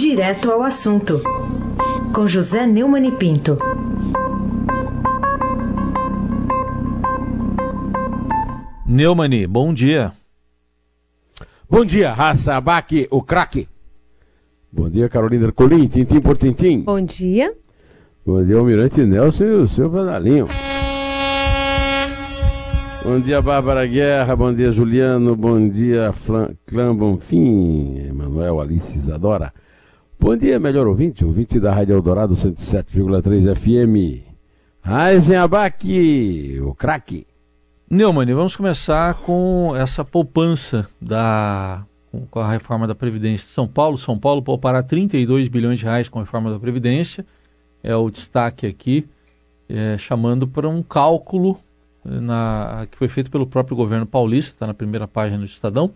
Direto ao assunto, com José Neumann e Pinto. Neumani, bom dia. Bom dia, Raça Abaque, o craque. Bom dia, Carolina Colim, tintim por tintim. Bom dia. Bom dia, Almirante Nelson e o seu Vanalinho. Bom dia, Bárbara Guerra. Bom dia, Juliano. Bom dia, Flan, Clã Bonfim. Emanuel Alice Isadora. Bom dia, melhor ouvinte. Ouvinte da Rádio Eldorado 107,3 FM. Abaque, o craque. Neumann, vamos começar com essa poupança da com a reforma da Previdência de São Paulo. São Paulo poupará 32 bilhões de reais com a reforma da Previdência. É o destaque aqui, é, chamando para um cálculo eh, na, que foi feito pelo próprio governo paulista, está na primeira página do Estadão.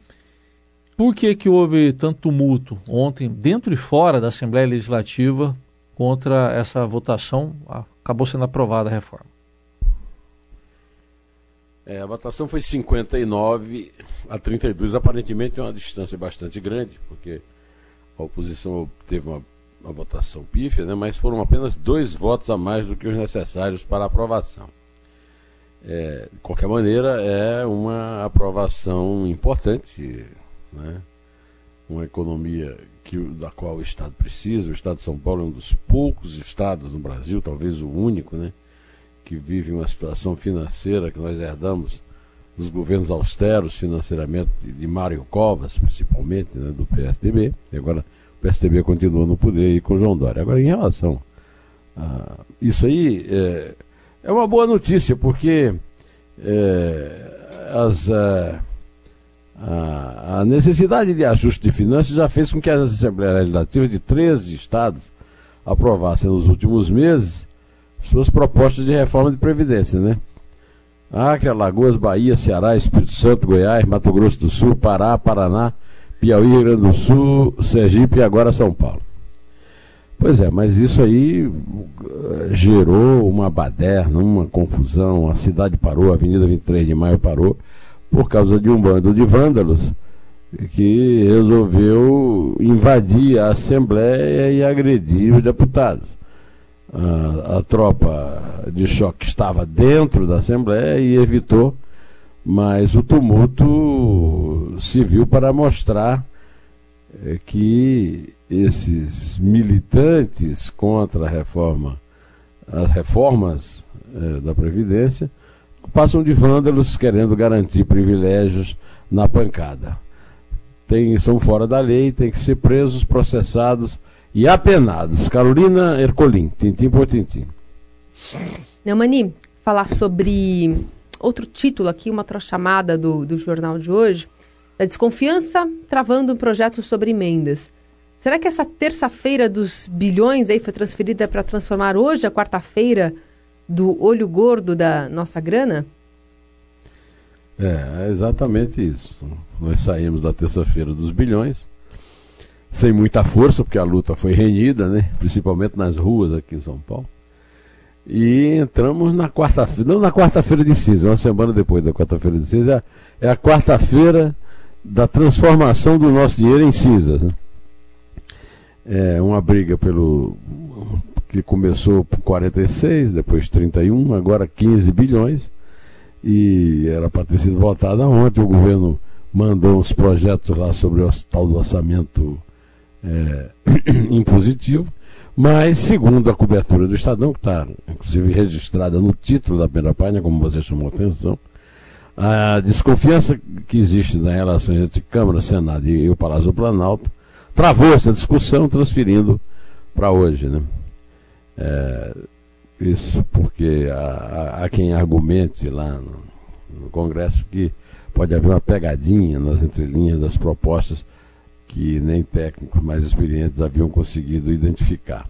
Por que, que houve tanto tumulto ontem, dentro e fora da Assembleia Legislativa, contra essa votação? Acabou sendo aprovada a reforma. É, a votação foi 59 a 32, aparentemente é uma distância bastante grande, porque a oposição teve uma, uma votação pífia, né, mas foram apenas dois votos a mais do que os necessários para a aprovação. É, de qualquer maneira, é uma aprovação importante, né, uma economia que, da qual o Estado precisa. O Estado de São Paulo é um dos poucos estados no Brasil, talvez o único, né, que vive uma situação financeira que nós herdamos dos governos austeros financeiramente de Mário Covas, principalmente, né, do PSDB. E agora o PSDB continua no poder aí com João Dória. Agora, em relação a isso aí, é, é uma boa notícia, porque é, as, é, a, a, necessidade de ajuste de finanças já fez com que as Assembleias Legislativas de 13 estados aprovassem nos últimos meses suas propostas de reforma de Previdência, né? Acre, Alagoas, Bahia, Ceará, Espírito Santo, Goiás, Mato Grosso do Sul, Pará, Paraná, Piauí, Rio Grande do Sul, Sergipe e agora São Paulo. Pois é, mas isso aí eh, gerou uma baderna, uma confusão, a cidade parou, a Avenida 23 de Maio parou, por causa de um bando de vândalos que resolveu invadir a Assembleia e agredir os deputados. A, a tropa de choque estava dentro da Assembleia e evitou, mas o tumulto serviu para mostrar é, que esses militantes contra a reforma, as reformas é, da Previdência, passam de vândalos querendo garantir privilégios na pancada. Tem, são fora da lei, têm que ser presos, processados e apenados. Carolina Ercolim, tintim por tintim. Neumani, falar sobre outro título aqui, uma chamada do, do jornal de hoje, da desconfiança travando um projeto sobre emendas. Será que essa terça-feira dos bilhões aí foi transferida para transformar hoje a quarta-feira do olho gordo da nossa grana? É, é exatamente isso. Nós saímos da terça-feira dos bilhões sem muita força, porque a luta foi renhida, né? principalmente nas ruas aqui em São Paulo. E entramos na quarta-feira, não na quarta-feira de cinza, uma semana depois da quarta-feira de cinza, é a quarta-feira da transformação do nosso dinheiro em cinzas. Né? É uma briga pelo que começou por 46, depois 31, agora 15 bilhões, e era para ter sido votada ontem. O governo mandou uns projetos lá sobre o tal do orçamento é, impositivo, mas segundo a cobertura do Estadão, que está inclusive registrada no título da primeira página, como você chamou a atenção, a desconfiança que existe na relação entre Câmara, Senado e o Palácio do Planalto travou essa discussão, transferindo para hoje. Né? É, isso porque há, há, quem argumente lá no, no Congresso que pode haver uma pegadinha nas entrelinhas das propostas que nem técnicos mais experientes haviam conseguido identificar.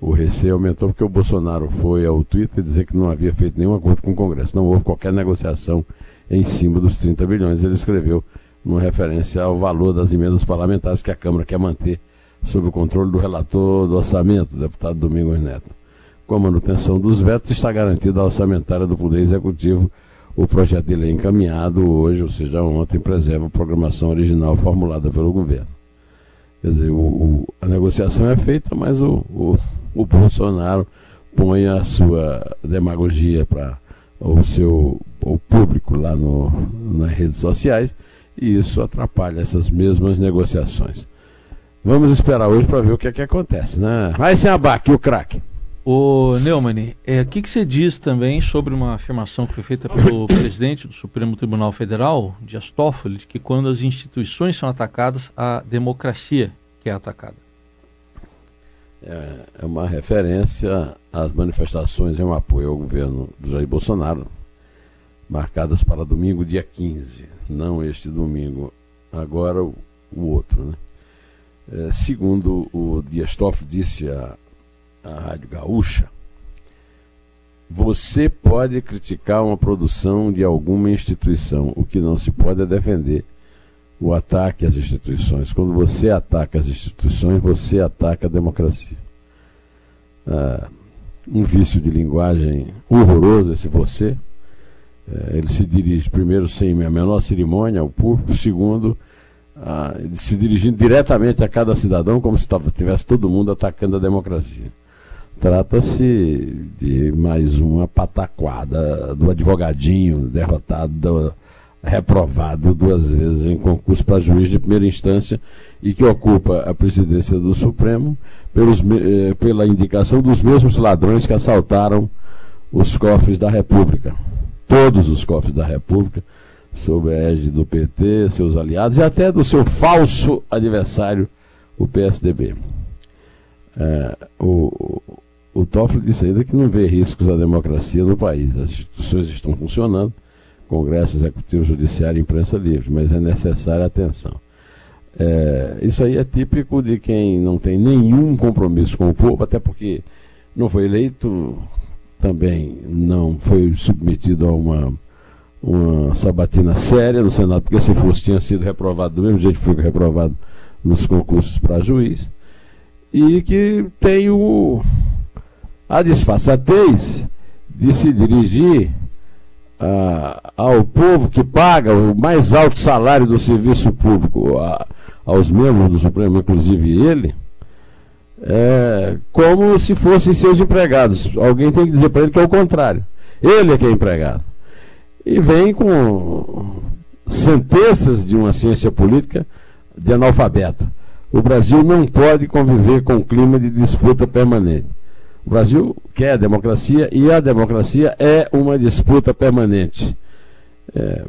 O receio aumentou porque o Bolsonaro foi ao Twitter dizer que não havia feito nenhum acordo com o Congresso, não houve qualquer negociação em cima dos 30 bilhões. Ele escreveu uma referência ao valor das emendas parlamentares que a Câmara quer manter sob o controle do relator do orçamento, deputado Domingos Neto. Com a manutenção dos vetos, está garantida a orçamentária do Poder Executivo o projeto de lei encaminhado hoje, ou seja, ontem, preserva a programação original formulada pelo governo. Quer dizer, o, o, a negociação é feita, mas o, o Bolsonaro põe a sua demagogia para o seu o público lá no, nas redes sociais e isso atrapalha essas mesmas negociações. Vamos esperar hoje para ver o que é que acontece, né? Vai sem abaque, o craque. O Neumann, é, o que, que você diz também sobre uma afirmação que foi feita pelo presidente do Supremo Tribunal Federal, Dias Toffoli, de que quando as instituições são atacadas, a democracia que é atacada? É, é uma referência às manifestações em um apoio ao governo do Jair Bolsonaro, marcadas para domingo, dia 15, não este domingo, agora o, o outro. Né? É, segundo o Dias Toffoli disse à, à Rádio Gaúcha, você pode criticar uma produção de alguma instituição, o que não se pode é defender o ataque às instituições. Quando você ataca as instituições, você ataca a democracia. Ah, um vício de linguagem horroroso esse você. É, ele se dirige, primeiro, sem a menor cerimônia ao público, segundo, ah, se dirigindo diretamente a cada cidadão, como se tivesse todo mundo atacando a democracia. Trata-se de mais uma pataquada do advogadinho derrotado, do, reprovado duas vezes em concurso para juiz de primeira instância e que ocupa a presidência do Supremo pelos, eh, pela indicação dos mesmos ladrões que assaltaram os cofres da República. Todos os cofres da República, sob a égide do PT, seus aliados e até do seu falso adversário, o PSDB. É, o, o Toffoli disse ainda que não vê riscos à democracia no país. As instituições estão funcionando, Congresso Executivo Judiciário Imprensa Livre, mas é necessária atenção. É, isso aí é típico de quem não tem nenhum compromisso com o povo, até porque não foi eleito, também não foi submetido a uma, uma sabatina séria no Senado, porque se fosse tinha sido reprovado do mesmo jeito que foi reprovado nos concursos para juiz, e que tem o, a disfarçatez de se dirigir a, ao povo que paga o mais alto salário do serviço público, a, aos membros do Supremo, inclusive ele, é, como se fossem seus empregados. Alguém tem que dizer para ele que é o contrário. Ele é que é empregado. E vem com sentenças de uma ciência política de analfabeto. O Brasil não pode conviver com um clima de disputa permanente. O Brasil quer a democracia e a democracia é uma disputa permanente. É,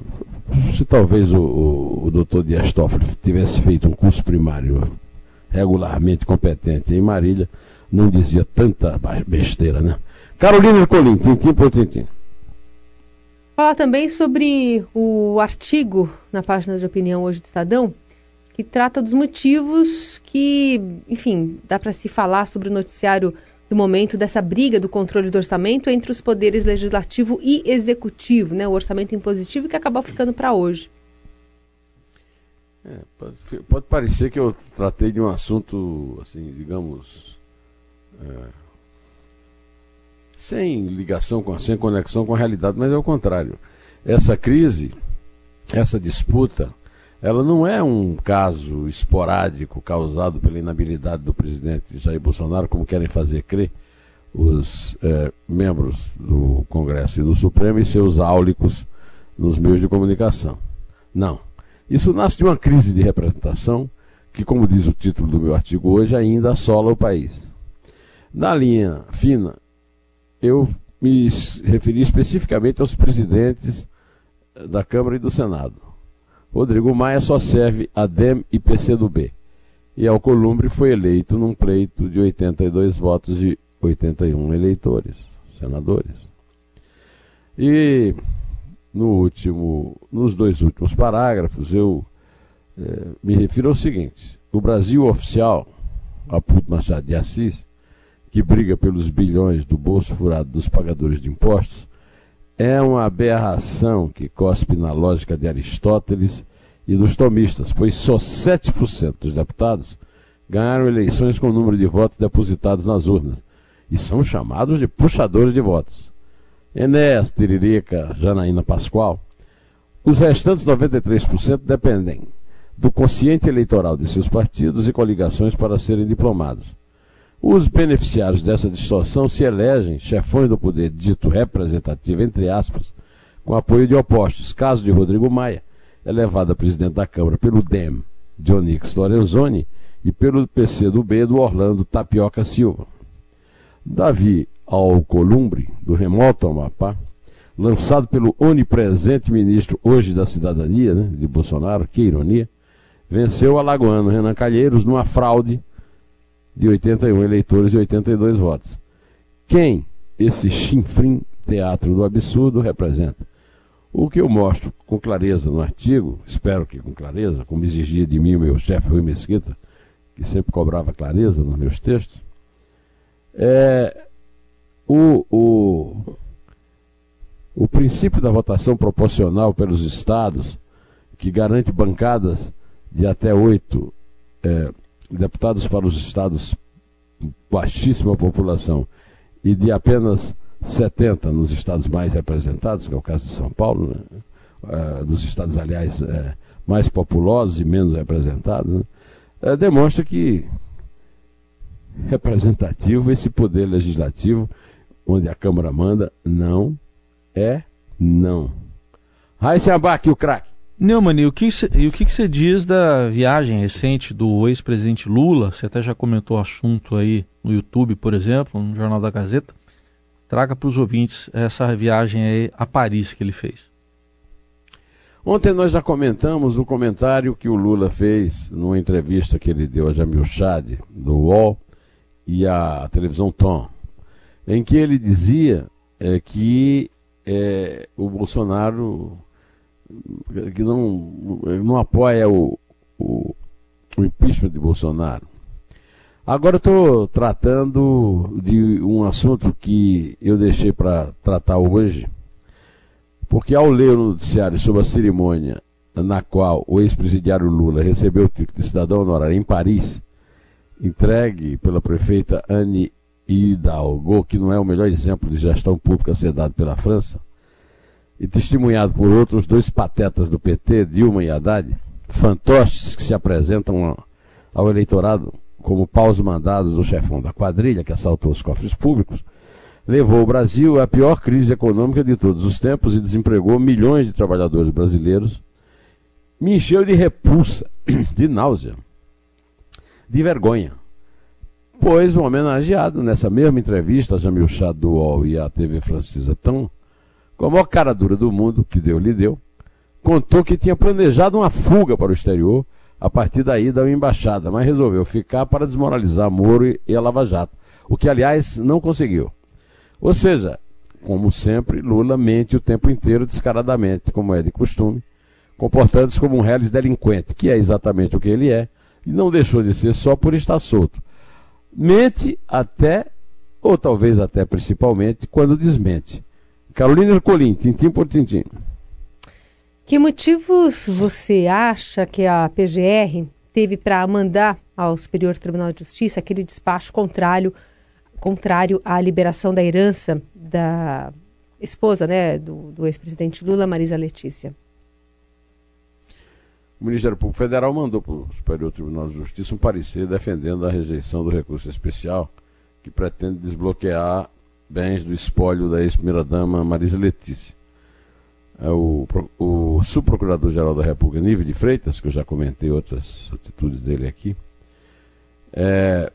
se talvez o, o, o doutor Dias Toffoli tivesse feito um curso primário regularmente competente em Marília, não dizia tanta besteira, né? Carolina Colim, tintim por tintim. Falar também sobre o artigo na página de opinião hoje do Estadão, que trata dos motivos que, enfim, dá para se falar sobre o noticiário do momento dessa briga do controle do orçamento entre os poderes legislativo e executivo, né? O orçamento impositivo que acabou ficando para hoje. É, pode, pode, parecer que eu tratei de um assunto, assim, digamos, é, sem ligação, com, sem conexão com a realidade, mas é o contrário. Essa crise, essa disputa, ela não é um caso esporádico causado pela inabilidade do presidente Jair Bolsonaro, como querem fazer crer os é, membros do Congresso e do Supremo e seus áulicos nos meios de comunicação. Não. Isso nasce de uma crise de representação que, como diz o título do meu artigo hoje, ainda assola o país. Na linha fina, eu me referi especificamente aos presidentes da Câmara e do Senado. Rodrigo Maia só serve a DEM e PCdoB. E Alcolumbre foi eleito num pleito de 82 votos de 81 eleitores, senadores. E no último, nos dois últimos parágrafos eu eh, me refiro ao seguinte: o Brasil oficial, a Puto Machado de Assis, que briga pelos bilhões do bolso furado dos pagadores de impostos, é uma aberração que cospe na lógica de Aristóteles e dos tomistas, pois só 7% dos deputados ganharam eleições com o número de votos depositados nas urnas e são chamados de puxadores de votos. Enéas, Tiririca, Janaína Pascoal. Os restantes 93% dependem do consciente eleitoral de seus partidos e coligações para serem diplomados. Os beneficiários dessa distorção se elegem chefões do poder dito representativo, entre aspas, com apoio de opostos. Caso de Rodrigo Maia, elevado a presidente da Câmara pelo DEM, Dionix Lorenzoni, e pelo PCdoB do Orlando Tapioca Silva. Davi Alcolumbre, do remoto Amapá, lançado pelo onipresente ministro hoje da Cidadania, né, de Bolsonaro, que ironia, venceu o alagoano Renan Calheiros numa fraude de 81 eleitores e 82 votos. Quem esse chinfrim teatro do absurdo representa? O que eu mostro com clareza no artigo, espero que com clareza, como exigia de mim o meu chefe Rui Mesquita, que sempre cobrava clareza nos meus textos, é o, o, o princípio da votação proporcional pelos estados, que garante bancadas de até oito é, deputados para os estados baixíssima população e de apenas 70 nos estados mais representados, que é o caso de São Paulo, né? é, dos estados, aliás, é, mais populosos e menos representados, né? é, demonstra que representativo esse poder legislativo, onde a Câmara manda, não é não. Raíssa Abac, o craque. Neumann, e o que você diz da viagem recente do ex-presidente Lula? Você até já comentou o assunto aí no YouTube, por exemplo, no Jornal da Gazeta. Traga para os ouvintes essa viagem aí a Paris que ele fez. Ontem nós já comentamos o comentário que o Lula fez numa entrevista que ele deu a Jamil Chad, do UOL, e à televisão Tom, em que ele dizia é, que é, o Bolsonaro que não, não apoia o, o, o impeachment de Bolsonaro. Agora estou tratando de um assunto que eu deixei para tratar hoje, porque ao ler o noticiário sobre a cerimônia na qual o ex-presidiário Lula recebeu o título de cidadão honorário em Paris, entregue pela prefeita Anne Hidalgo, que não é o melhor exemplo de gestão pública a ser dado pela França, e testemunhado por outros dois patetas do PT, Dilma e Haddad, fantoches que se apresentam ao eleitorado como paus mandados do chefão da quadrilha que assaltou os cofres públicos, levou o Brasil à pior crise econômica de todos os tempos e desempregou milhões de trabalhadores brasileiros, me encheu de repulsa, de náusea, de vergonha. Pois o homenageado, nessa mesma entrevista, Jamil Chá do UOL e à TV Francesa tão com a maior cara dura do mundo, que Deus lhe deu, contou que tinha planejado uma fuga para o exterior a partir daí da embaixada, mas resolveu ficar para desmoralizar Moro e a Lava Jato, o que, aliás, não conseguiu. Ou seja, como sempre, Lula mente o tempo inteiro descaradamente, como é de costume, comportando-se como um reles delinquente, que é exatamente o que ele é, e não deixou de ser só por estar solto. Mente até, ou talvez até principalmente, quando desmente. Carolina Ercolim, tintim por tintim. Que motivos você acha que a PGR teve para mandar ao Superior Tribunal de Justiça aquele despacho contrário, contrário à liberação da herança da esposa né, do, do ex-presidente Lula, Marisa Letícia? O Ministério Público Federal mandou para o Superior Tribunal de Justiça um parecer defendendo a rejeição do recurso especial que pretende desbloquear bens do espólio da ex-primeira-dama Marisa Letícia. É o, o subprocurador-geral da República, Nível de Freitas, que eu já comentei outras atitudes dele aqui, é,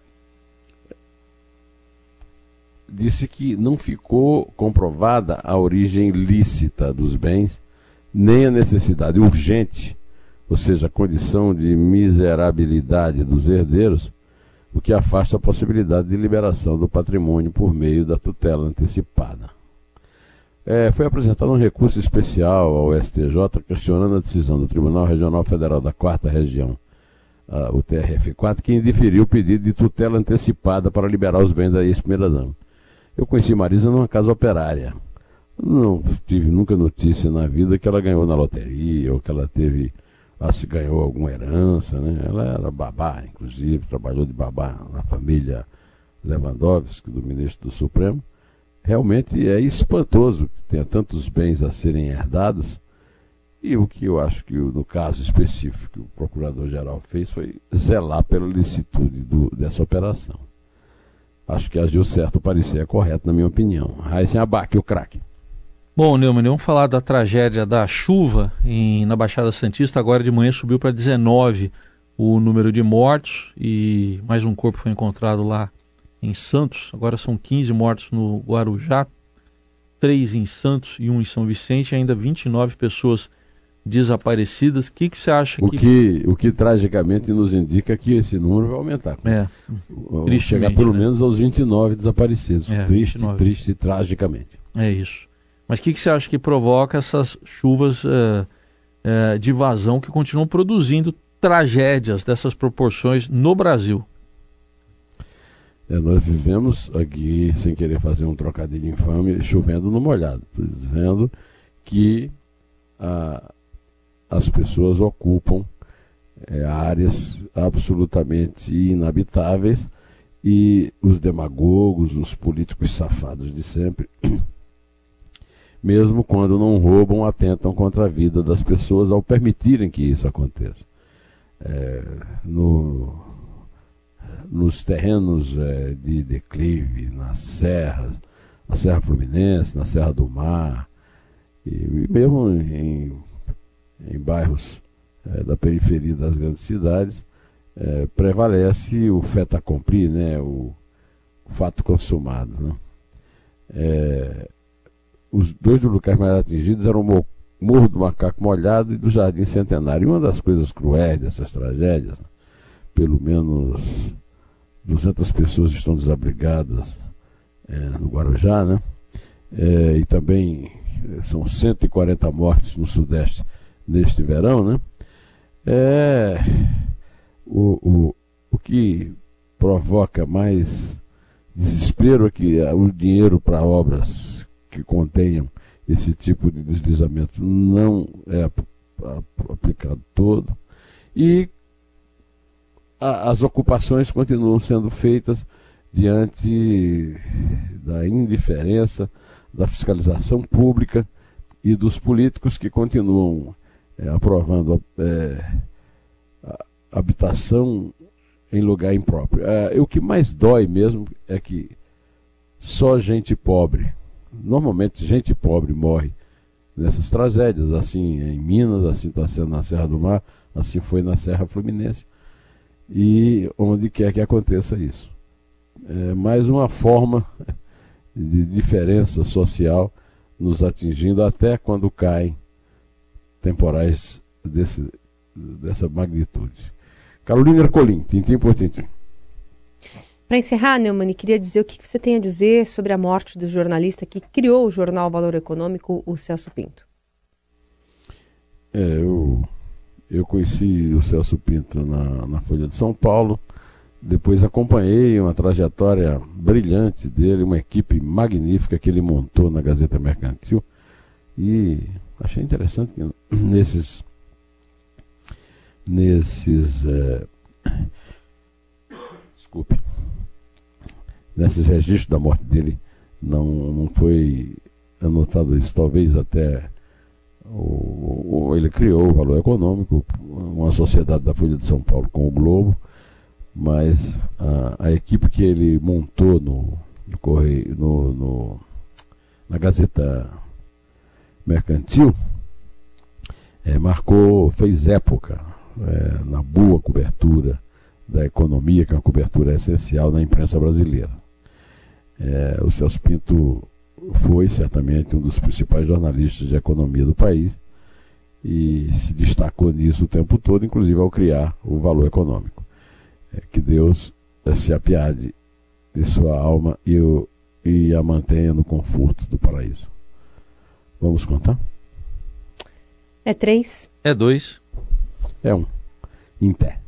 disse que não ficou comprovada a origem lícita dos bens, nem a necessidade urgente, ou seja, a condição de miserabilidade dos herdeiros, o que afasta a possibilidade de liberação do patrimônio por meio da tutela antecipada. É, foi apresentado um recurso especial ao STJ questionando a decisão do Tribunal Regional Federal da Quarta Região, uh, o TRF4, que indiferiu o pedido de tutela antecipada para liberar os bens da ex-primeira-dama. Eu conheci Marisa numa casa operária. Não tive nunca notícia na vida que ela ganhou na loteria ou que ela teve ela se ganhou alguma herança, né? Ela era babá, inclusive, trabalhou de babá na família Lewandowski, do ministro do Supremo. Realmente é espantoso que tenha tantos bens a serem herdados E o que eu acho que no caso específico o procurador-geral fez foi zelar pela licitude do, dessa operação. Acho que agiu certo, é correto, na minha opinião. Raíssen Abac, o craque. Bom, Neumann, vamos falar da tragédia da chuva em, na Baixada Santista. Agora de manhã subiu para 19 o número de mortos e mais um corpo foi encontrado lá em Santos. Agora são 15 mortos no Guarujá, três em Santos e um em São Vicente, ainda 29 pessoas desaparecidas. O que, que você acha o que... que... O que tragicamente nos indica que esse número vai aumentar. É. Chegar pelo né? menos aos 29 desaparecidos. É, triste, 29. triste, tragicamente. É isso. Mas o que, que você acha que provoca essas chuvas uh, uh, de vazão que continuam produzindo tragédias dessas proporções no Brasil? É, nós vivemos aqui, sem querer fazer um trocadilho infame, chovendo no molhado. Estou dizendo que ah, as pessoas ocupam é, áreas absolutamente inabitáveis e os demagogos, os políticos safados de sempre, mesmo quando não roubam, atentam contra a vida das pessoas ao permitirem que isso aconteça. É, no, nos terrenos é, de declive, nas serras, na Serra Fluminense, na Serra do Mar, e, e mesmo em, em bairros é, da periferia das grandes cidades, é, prevalece o fait accompli, né, o, o fato consumado. Né? É, os dois locais mais atingidos eram o Morro do Macaco Molhado e do Jardim Centenário. E uma das coisas cruéis dessas tragédias, pelo menos 200 pessoas estão desabrigadas é, no Guarujá, né? É, e também é, são 140 mortes no Sudeste neste verão, né? É, o, o, o que provoca mais desespero é que o dinheiro para obras que contenham esse tipo de deslizamento não é aplicado todo. E a, as ocupações continuam sendo feitas diante da indiferença da fiscalização pública e dos políticos que continuam é, aprovando é, habitação em lugar impróprio. É, o que mais dói mesmo é que só gente pobre, normalmente gente pobre morre nessas tragédias, assim em Minas, assim está sendo na Serra do Mar, assim foi na Serra Fluminense e onde quer que aconteça isso. É mais uma forma de diferença social nos atingindo até quando caem temporais desse, dessa magnitude. Carolina Ercolim, tintim por tintim. Para encerrar, Neumann, queria dizer o que você tem a dizer sobre a morte do jornalista que criou o jornal Valor Econômico, o Celso Pinto. É, eu eu conheci o Celso Pinto na, na Folha de São Paulo, depois acompanhei uma trajetória brilhante dele, uma equipe magnífica que ele montou na Gazeta Mercantil. E achei interessante que nesses. nesses. É, desculpe. Nesses registros da morte dele não, não foi anotado isso, talvez até o, o, ele criou o valor econômico, uma sociedade da Folha de São Paulo com o Globo, mas a, a equipe que ele montou no, no Correio, no, no, na Gazeta Mercantil, é, marcou, fez época é, na boa cobertura da economia, que é uma cobertura essencial na imprensa brasileira. É, o Celso Pinto foi certamente um dos principais jornalistas de economia do país e se destacou nisso o tempo todo, inclusive ao criar o valor econômico. É, que Deus se apiade de sua alma e, o, e a mantenha no conforto do paraíso. Vamos contar? É três. É dois. É um. Em pé.